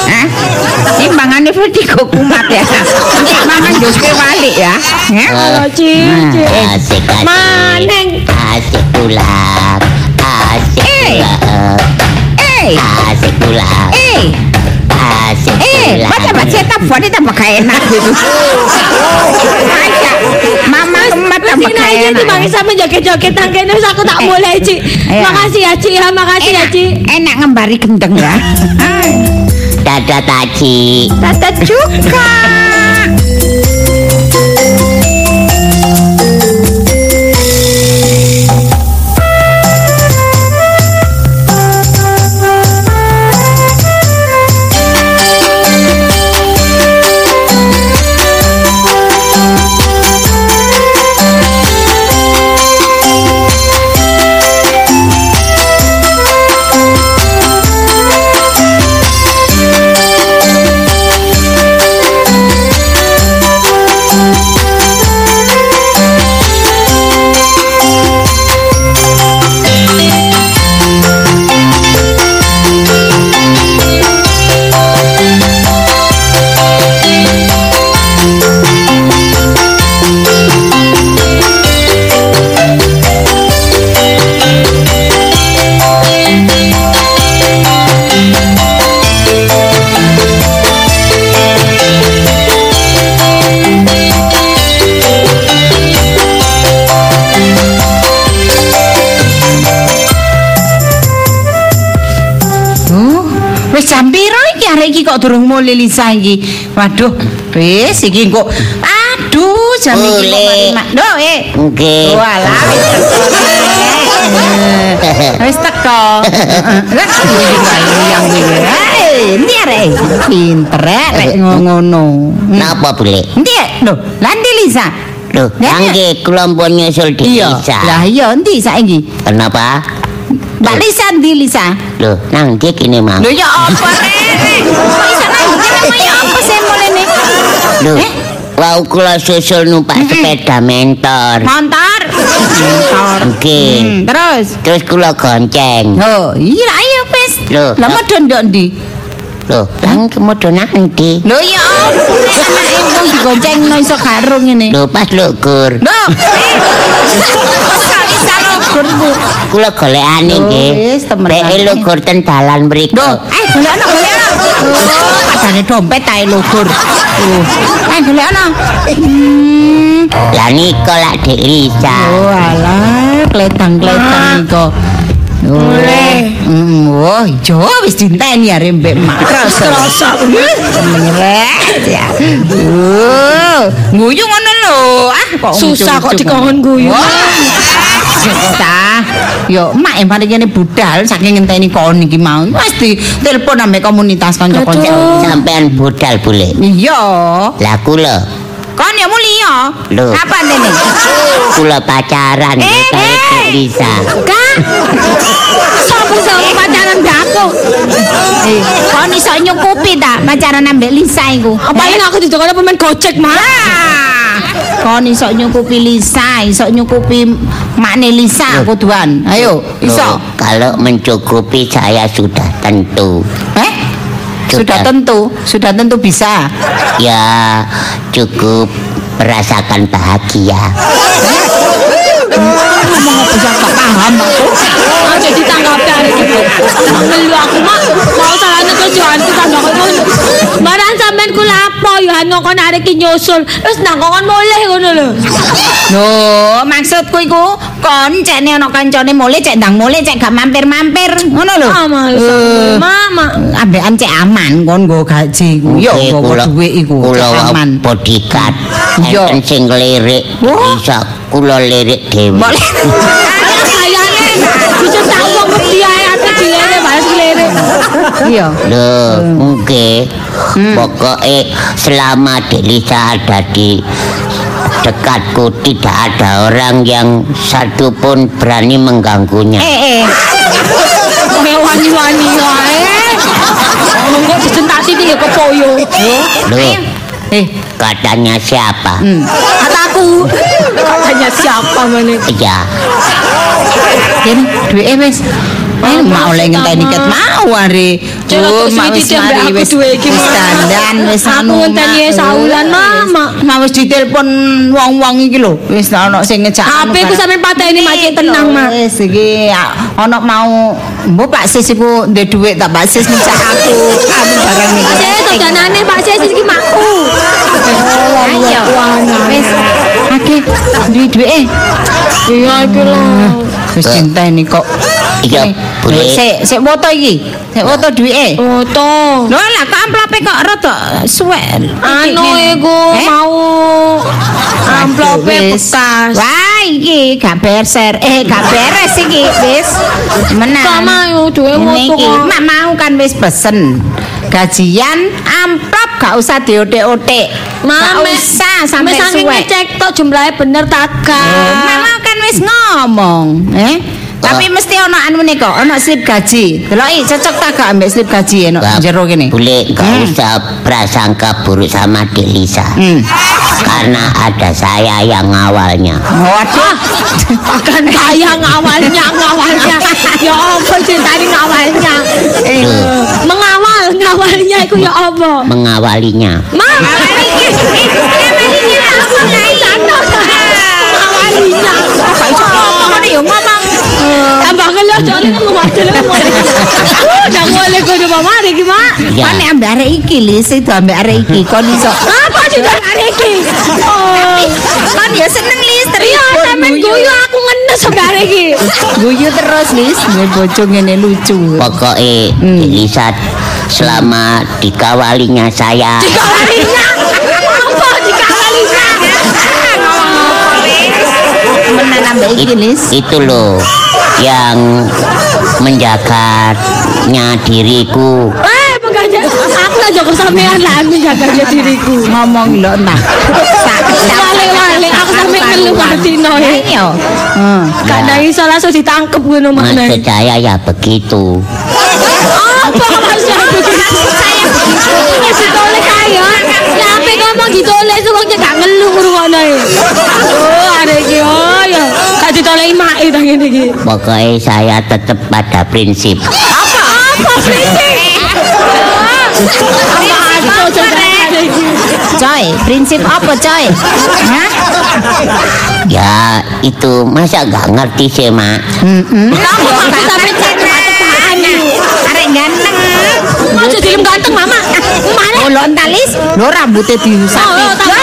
A: Hah? Timbangannya vertigo kumat ya Nanti mama juga balik ya Ya
B: Halo, Cik. Cik.
D: Asik asik.
B: Maneng.
D: Asik pulang. Asik
A: Eh.
D: pulang.
A: Eh
D: Asik pulang.
A: Eh Eh, baca baca tambah ini tambah gak enak gitu. Baca, mama kemat tambah
B: Sini
A: gak
B: aja
A: enak.
B: Cik, bang sampe joget-joget nang kene wis aku tak
A: Eh.
B: boleh, Cik.
A: Iya.
B: Makasih ya, Cik. Ya, makasih ya,
A: Enak,
B: Cik.
A: enak ngembari gendeng ya.
D: Dadah taci.
A: Tata juga.
C: Durung mulai Lisa iki. Waduh, wis iki kok aduh jam iki kok
D: Mulai.
C: mari mak. Loh, eh.
D: Nggih.
C: Walah, wis teko. Eh, Wis teko. Lah, yang iki. Hei, ndi arek? Pinter rek rek ngono.
D: Napa boleh?
C: Ndi? Lho, lah ndi Lisa?
D: Loh,
C: Lah,
D: kangge kelompok nyusul di desa.
C: Lah iya ndi saiki?
D: Kenapa?
C: Mbak Lisa ndi Lisa?
D: Loh, nang dia kini mam.
C: Lho ya apa ndi sih?
D: Loh,
C: Eh?
D: wau kula susul numpak sepeda mentor.
C: Motor. Motor.
D: Nggih.
C: Hmm, terus?
D: Terus kula gonceng.
C: Oh, iya ayo wis.
D: Loh,
C: Lah mau ndok ndi?
D: Loh, lang kemudian nang ndi?
C: Lho ya apa nek anake wong digoncengno iso karo ngene.
D: Loh, pas lukur.
C: Lho. Lho.
A: logurku.
D: Kula golekane
A: Oh,
D: nggih.
A: wis, temenan.
D: Dek lugur ten dalan mriku.
A: Eh golekno golekno. Oh, padane dompet ae lugur. Oh, eh golekno. Hmm.
D: Lah nika lak Dek Lisa.
A: Oh alah, kletang-kletang iko. Oleh. Hmm, oh, ijo wis dinteni arep mbek mak. Krasa. Ngrek ya. Oh, guyu ngono lho. Ah, kok
B: Susah kok
A: ngucul-ngucul.
B: dikongkon
A: Susah. Yo, mak yang paling ngene budal saking ngenteni kon iki mau. Wis di telepon ambek komunitas kanca-kanca.
B: Aduh.
D: Sampean budal bule.
A: Iya.
D: Lah kula,
A: Kon ya
D: Lho.
A: Apa dene?
D: kula pacaran
A: Eh,
D: karo
A: eh.
D: Dek Lisa.
B: Kak. Sopo sama pacaran mbakku?
A: Eh, kon iso nyukupi ta pacaran ambek Lisa iku?
B: Apa ini aku didokone pemain Gojek, Mak?
A: Ah, kon iso nyukupi Lisa, iso nyukupi makne Lisa kuduan. Ayo, iso.
D: Loh, kalau mencukupi saya sudah tentu.
A: Eh? Sudah
D: Sudah.
A: tentu, sudah tentu bisa.
D: Ya cukup merasakan bahagia.
A: Ngomong apa sih gak paham aku.
B: Aja ditanggapi hari gitu. Ngelu aku mak mau salahnya kerjaan kita nggak ngono. Barang sampean ku lapo ya ngokon arek nyusul. Wis nang ngokon mulih ngono lho.
A: Loh, maksudku iku kon cekne ana kancane mulai cek ndang mulai cek gak mampir-mampir. Ngono lho. Eh,
B: Mama.
A: ambekan cek aman kon nggo gaji. Yo nggo
D: kula-
A: dhuwit iku
D: Kula
A: aman.
D: Enten sing lirik
A: Wah.
D: Kula lirik dhewe.
A: Boleh.
B: Ayo kayane bisa tak wong mesti ae ate dilere balas dilere.
A: Iya.
D: Loh, nggih. Pokoke selama Delisa ada di dekatku tidak ada orang yang satu pun berani mengganggunya.
A: Eh eh.
B: Wani-wani wae. Kok dijentati iki ya kepoyo.
D: Loh,
A: Eh,
D: katanya siapa?
A: hmm.
B: Kataku. Katanya siapa mana?
D: Ya,
A: Kene duweke wis. Eh,
B: Oh,
A: mak oleh
B: maksud
A: ngenteni
B: apa?
A: ket mau are.
B: Jangan
A: Oh, wis
B: ditembak
A: mari
B: aku
A: wis
B: duwe iki,
A: wis dandan wis
B: Aku
A: anu.
B: ngenteni
A: Mak.
B: saulan, Mama.
A: Mak wis ditelepon wong-wong iki lho. Wis ana sing ngejak.
B: HP ku pateni mak cek tenang mak.
A: Wis iki ah, ana mau mbok Pak Sis iku ndek dhuwit tak Pak Sis ngejak aku. Anu barang iki.
B: Saya dodanane Pak Sis iki makku.
A: Ayo. Wis akeh duwe duwike.
B: Iya iki lho.
A: Wis dinteni kok.
D: Iya,
A: Eh,
D: boleh.
A: Sik, sik foto iki. Sik foto duwike.
B: Foto.
A: Lho lah kok amplope kok rada suwek.
B: Anu iku
A: Eh?
B: mau amplope bekas.
A: Wah, iki gak berser. Eh, gak beres iki, wis. Menang.
B: Sama yo duwe foto.
A: mak mau kan wis pesen. Gajian amplop gak usah diotek-otek. Gak usah sampai
B: saking
A: suwek.
B: ngecek tok jumlahnya bener tak
A: Eh, Mama kan wis ngomong, eh? Tapi mesti ono anune kok, ono slip gaji. Deloki cocok tak gak ambek slip gaji ono
D: Gak
A: jero kene.
D: Boleh, gak
A: Hmm.
D: usah prasangka buruk sama Delisa.
A: Hmm.
D: Karena ada saya yang awalnya.
A: Waduh.
B: Akan kaya ngawalnya, ngawalnya. Ya apa ceritanya ngawalnya?
A: Eh,
B: Mengawal, ngawalnya itu ya apa?
D: mengawalinya.
B: Mam, ngawalinya aku ngawalinya. Ngawalinya.
A: Gak iso ngomong ngene ya ngomong.
B: Soalnya kan ngomong aja lah Udah boleh kudu mama ada gimana?
D: Ya,
A: Kan ambek arek iki Lis, itu ambek arek iki kon iso.
B: Apa juga ada iki? Oh,
A: Kon ya seneng Lis
B: iya sampean guyu aku ngenes sampe ada iki.
A: Guyu terus Lis, gue bojo ngene lucu.
D: pokoknya Delisa selama dikawalinya saya.
B: Dikawalinya.
A: menanam Lilis
D: itu loh yang menjaganya diriku.
B: Eh mengajar aku aja kok sampean lah aku diriku.
A: Ngomong lo nah
B: balik-balik aku sampe ngeluh batino ya.
A: Gak
B: ada iso langsung ditangkep ngono mana
D: maksud saya ya begitu.
B: Apa maksudnya begitu saya punya ditolak ayo sampe ngomong gitu ditolak suruh gak ngeluh ngono ya Gak ditolak mak itu ngene iki.
D: pokoknya saya tetap pada prinsip
B: Apa? Apa prinsip?
A: Coy, prinsip apa coy? Hah?
D: Ya itu masa gak ngerti sih mak
B: Sampai cepat
A: Arek ganteng.
B: Aja dilem ganteng mama. Mana?
A: Oh, lo entalis, lo rambutnya
B: Oh,
A: diusapin.
B: oh, tambah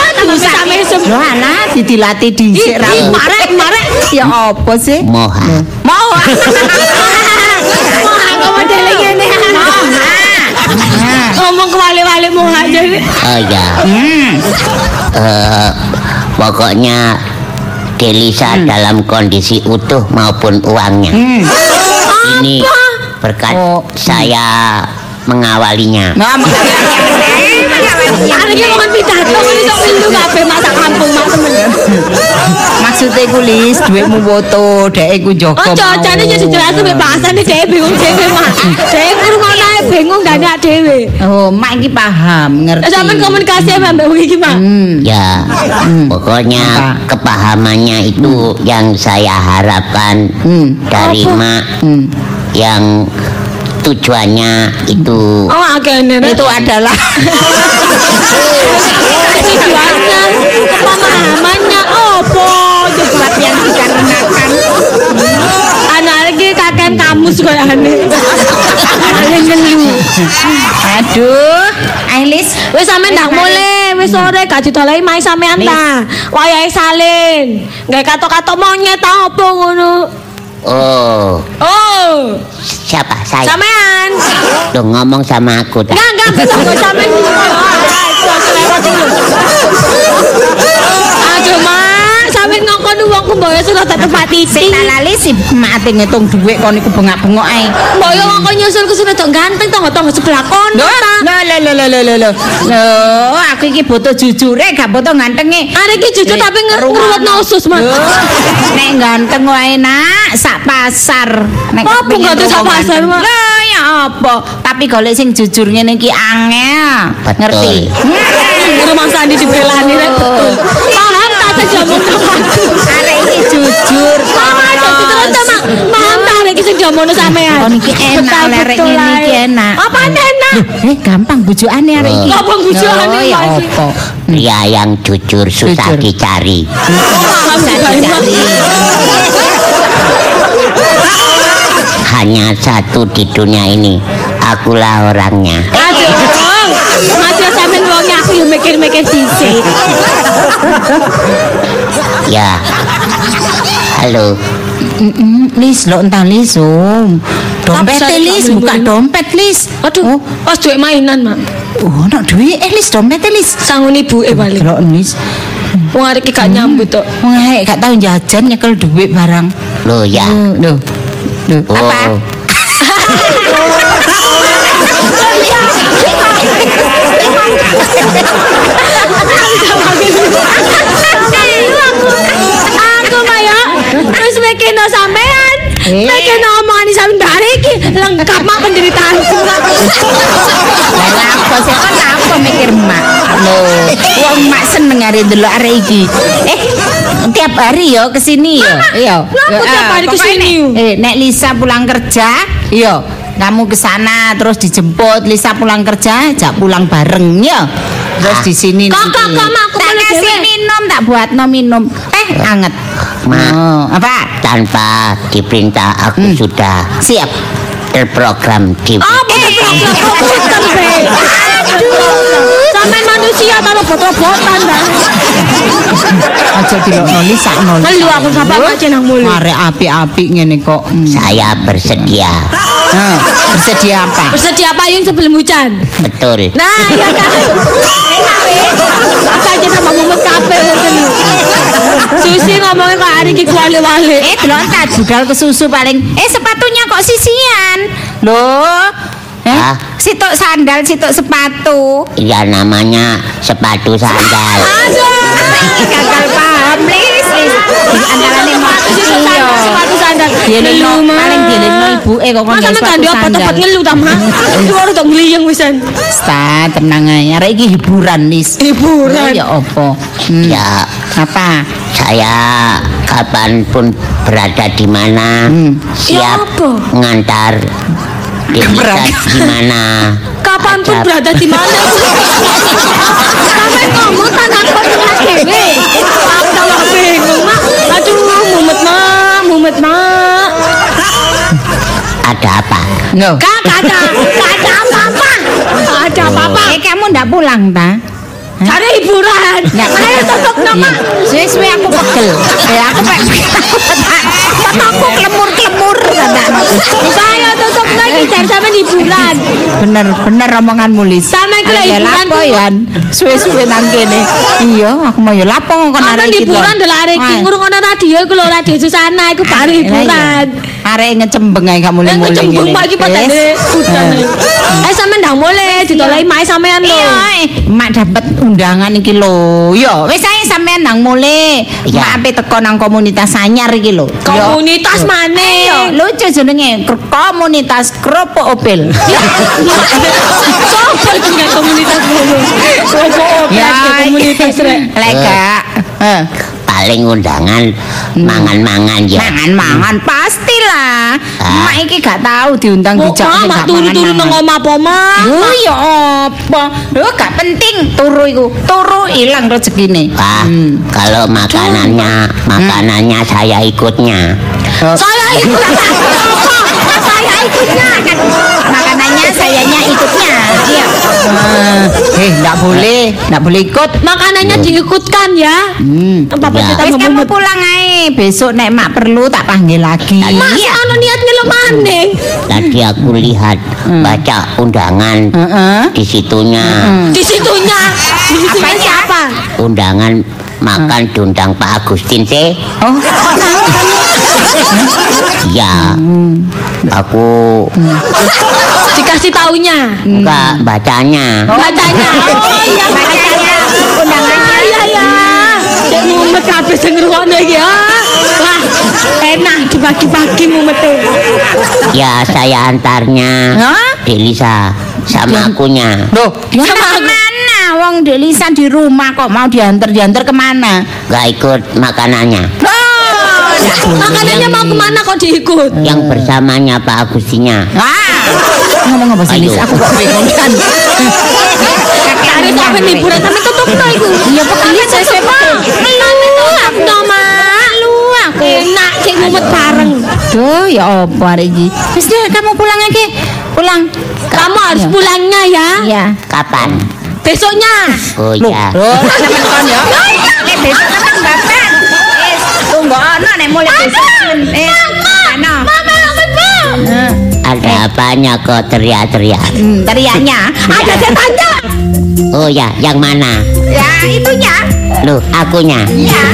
A: Subhanallah didilatih dhisik rambut.
B: Marek marek
A: ya apa sih?
D: Moha.
A: Moha.
B: Moha kok modele ngene. Moha. Ngomong kewali-wali moha jadi.
D: Oh ya. Hmm. Eh, pokoknya Delisa hmm. dalam kondisi utuh maupun uangnya. Hmm. Ini berkat
A: oh.
D: saya mengawalinya
B: Ada yang ngomong pidato ini sok milu kabeh masak kampung mak temen.
A: Maksudnya ku lis, duitmu foto, dek ku jogo.
B: Oh, cocoknya jadi jelas tuh bahasane dhewe bingung dhewe mak. Dhewe kurungono ae bingung gak ada dhewe.
A: Oh, mak iki paham, ngerti.
B: Sampai komunikasi sama mbak Wiki mak.
A: Hmm.
D: ya pokoknya
A: Apa?
D: kepahamannya itu yang saya harapkan
A: Hmm.
D: dari mak
A: Hmm.
D: yang tujuannya itu.
B: Oh, akhirnya
A: Itu adalah
B: tujuannya pemahamannya opo
A: sesuatu yang dikarenakan.
B: Anak lagi kakek kamu suka aneh. Aneh ngelu.
A: Aduh, Ailis,
B: wis sampe ndak mulai. Wis sore gak didolai mai sampean ta. Wayahe salin nggak katok-katok monyet ta opo ngono
D: oh.
B: Oh.
D: Siapa? Saya.
B: Sampean.
D: Loh, ngomong sama aku dah.
B: enggak enggak bisa kok sampean aduh sing nang kono wong ku mboyo sudah tepati
A: sing lali si mati ngitung dhuwit kon iku bengak-bengok ae.
B: Mboyo kok nyusul ku sudah ganteng tangga-tangga sebelah kono ta.
A: lho lho lho lho lho lho. Aku iki butuh jujure gak butuh gantenge
B: Ada iki jujur tapi ngruwetno usus
A: mas. Nek ganteng wae nak sak pasar. Nek
B: apa tuh sak pasar
A: mas? Ya apa? Tapi golek sing jujur ngene iki angel. Ngerti?
B: Rumah sandi dibelani rek betul.
A: Arek iki jujur.
B: Sing sampean.
A: Kon iki enak lerek
B: Betul,
A: ngene iki enak.
B: Apa enak?
A: Eh gampang bujukane arek iki.
B: Gampang bujukane,
A: ya apa?
D: Pria yang jujur susah dicari. Hanya satu di dunia ini. Akulah orangnya.
B: Aduh. Yo mikir-mikir sisik.
D: Ya. Halo.
A: Mm, Lis, lo entah Lis, om. Dompet Lis, buka dompet Lis.
B: Aduh, pas duit mainan, Mak.
A: Oh, nak duit eh Lis, dompet Lis.
B: Sangun ibu eh balik.
A: Lo Lis,
B: Wong arek iki gak nyambut tok.
A: wong ae gak tau jajan nyekel duit barang.
D: Loh ya.
A: Oh, Loh. Loh,
D: Oh.
A: apa?
B: Aku no sampean.
A: Eh.
B: Mikir no omongan sampean iki lengkap mak penderitaan
A: Lah apa sih kon apa mikir mak? Loh, wong mak seneng arek ndelok arek iki. Eh, tiap hari yo kesini yo. Iya.
B: Tiap
A: Eh,
B: hari kesini,
A: nek-? Eh, nek Lisa pulang kerja, yo kamu ke sana terus dijemput Lisa pulang kerja, jak pulang bareng ya. Terus
D: Ah.
A: di sini
B: Kok, kok, kok, Mak,
A: kasih
B: dewe?
A: minum, tak buat no minum. Teh anget.
D: Mak.
A: Oh, apa?
D: Tanpa diperintah aku sudah
A: Siap.
D: Terprogram di
B: Oh, bener program komputer, Be. Aduh. Sampean manusia ta robot-robotan ta.
A: Aja dilokno Lisa no.
B: Ngelu aku sampai macet nang mulu.
A: Arek api-api ngene kok. Hmm.
D: saya bersedia.
A: Nah, bersedia apa?
B: Bersedia payung sebelum hujan.
D: Betul.
B: Nah, iya kan. Enak, Be. Aku aja sama mumet kafe ngene. Susi ngomongin kok hari iki kuali-wali.
A: Eh, delontat budal ke susu paling. Eh, sepatunya kok sisian. Loh. Eh,
D: Hah?
A: sitok sandal, sitok sepatu.
D: Ya namanya sepatu sandal.
A: Iki gagal paham, antarane
B: Sepatu sandal,
A: paling ibuke kok kon
B: Masa ngelu ta, Mak? Iku ora ngliyeng wisan.
A: Sta, tenang ae. Arek iki hiburan, Lis.
B: Hiburan.
A: Ya apa? Hmm.
D: Ya,
A: Apa?
D: Saya kapan pun berada di mana
A: Hmm.
D: siap
B: Ya
D: ngantar Delisa gimana?
B: Kapan pun
D: Ada-
B: berada di mana Sampai ngomong tak takut dengan dewe tambah bingung mak Aduh mumet mak Mumet mak
D: Ada apa?
A: No.
B: Kak ada Kak ada apa-apa ada apa-apa
A: Eh kamu ndak pulang ta?
B: Cari hiburan Ayo tutup nama
A: Suwe-suwe aku pegel. Eh aku pak. Mataku klemur-klemur kata.
B: Saya tutup lagi Cari sama hiburan
A: Bener bener omonganmu Lis.
B: Sampe kira
A: Ya
B: hiburan tuh.
A: ya. Suwe-suwe nang kene. Iya, aku mau ya lapo kon
B: Ana
A: arek iki.
B: hiburan delare iki ngurungono radio iku lho radio Susana iku baru hiburan
A: Arek ngecembeng ae kamu mulai-mulai.
B: cembung Pak iki padane udan. Eh sampean ndang boleh ditolai mae sampean lho.
A: Iya, eh, mak dapat undangan iki lho. Yo, wis ae sampean nang mulai.
D: Iya.
A: Mak ape teko nang komunitas anyar iki lho. Yo.
B: Komunitas
A: Yo,
B: maneh.
A: lucu jenenge komunitas Kropo Opel.
B: Sopo iki nggak komunitas ngono? Sopo
A: Ya,
B: komunitas rek.
A: Lek Kak.
D: Paling undangan mangan-mangan ya.
A: mangan-mangan pastilah.
D: Ah.
A: Mak iki gak tahu diundang dijak
B: mak mak turu-turu nang omah apa mak?
A: Lho ya apa? Lho gak penting turu iku. Turu ilang rezekine.
D: Pak,
A: Hmm.
D: kalau makanannya, makanannya saya ikutnya.
B: Saya ikut.
A: Saya ikutnya kan makanannya sayanya ikutnya iya eh nggak boleh nggak boleh ikut
B: Makanannya diikutkan ya.
A: hmm.
B: Apa
D: Ya.
B: kita
A: Wis kamu
B: ngomong
A: pulang ae besok nek mak perlu tak panggil lagi
B: Mas ana niat ngelo maning.
D: Tadi aku lihat baca undangan
A: Heeh.
D: di situnya.
B: Di situnya. Di situnya
A: Apanya?
B: siapa?
D: Undangan makan diundang Pak Agustin sih.
A: oh
D: Ya, aku
B: Dikasih taunya.
D: enggak bacanya.
B: Bacanya. Oh iya bacanya. Undangannya. Iya ya. Cek mumet kabeh sing ngrungokno iki ya. Wah, enak dibagi-bagi mumete.
D: Ya saya antarnya
A: Hah?
D: Delisa sama akunya.
A: Loh,
B: Sama
A: sama
B: aku.
A: ke mana? Wong Delisa di rumah kok mau diantar-diantar ke mana?
D: Gak ikut makanannya.
A: Oh,
B: Makanannya mau ke mana kok diikut?
D: Yang bersamanya Pak Agustinnya.
A: Ah, ngomong apa sih? Aku kok bingung kan.
B: Cari sampe liburan tapi tutup no iku.
A: Iya, saya sepa.
B: Lu aku no mak, lu aku. Enak cek mumet bareng.
A: Duh, ya apa hari ini? Wis kamu pulang aja. Pulang.
B: Kamu harus
A: Iya.
B: pulangnya ya.
A: Iya.
D: Kapan?
B: Besoknya.
D: Oh ya.
A: Loh, sampean kon ya. Nek besok kan bapak. Tunggu ono nek mulai besok. Eh, ano?
B: Mama bang.
A: Eh,
D: Ada apanya kok teriak-teriak?
A: Hmm, teriaknya.
B: Ada setannya.
D: Oh ya, yang mana?
A: Ya, itunya.
D: Loh, akunya.
A: Iya.